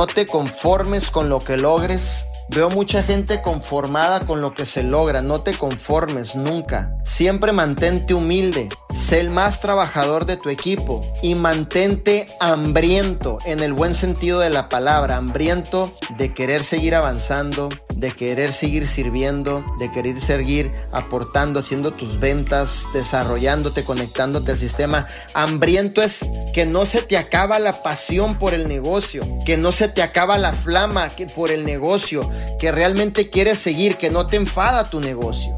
no te conformes con lo que logres. Veo mucha gente conformada con lo que se logra, no te conformes nunca. Siempre mantente humilde, sé el más trabajador de tu equipo y mantente hambriento en el buen sentido de la palabra, hambriento de querer seguir avanzando, de querer seguir sirviendo, de querer seguir aportando, haciendo tus ventas, desarrollándote, conectándote al sistema. Hambriento es que no se te acaba la pasión por el negocio, que no se te acaba la flama por el negocio, que realmente quieres seguir, que no te enfada tu negocio.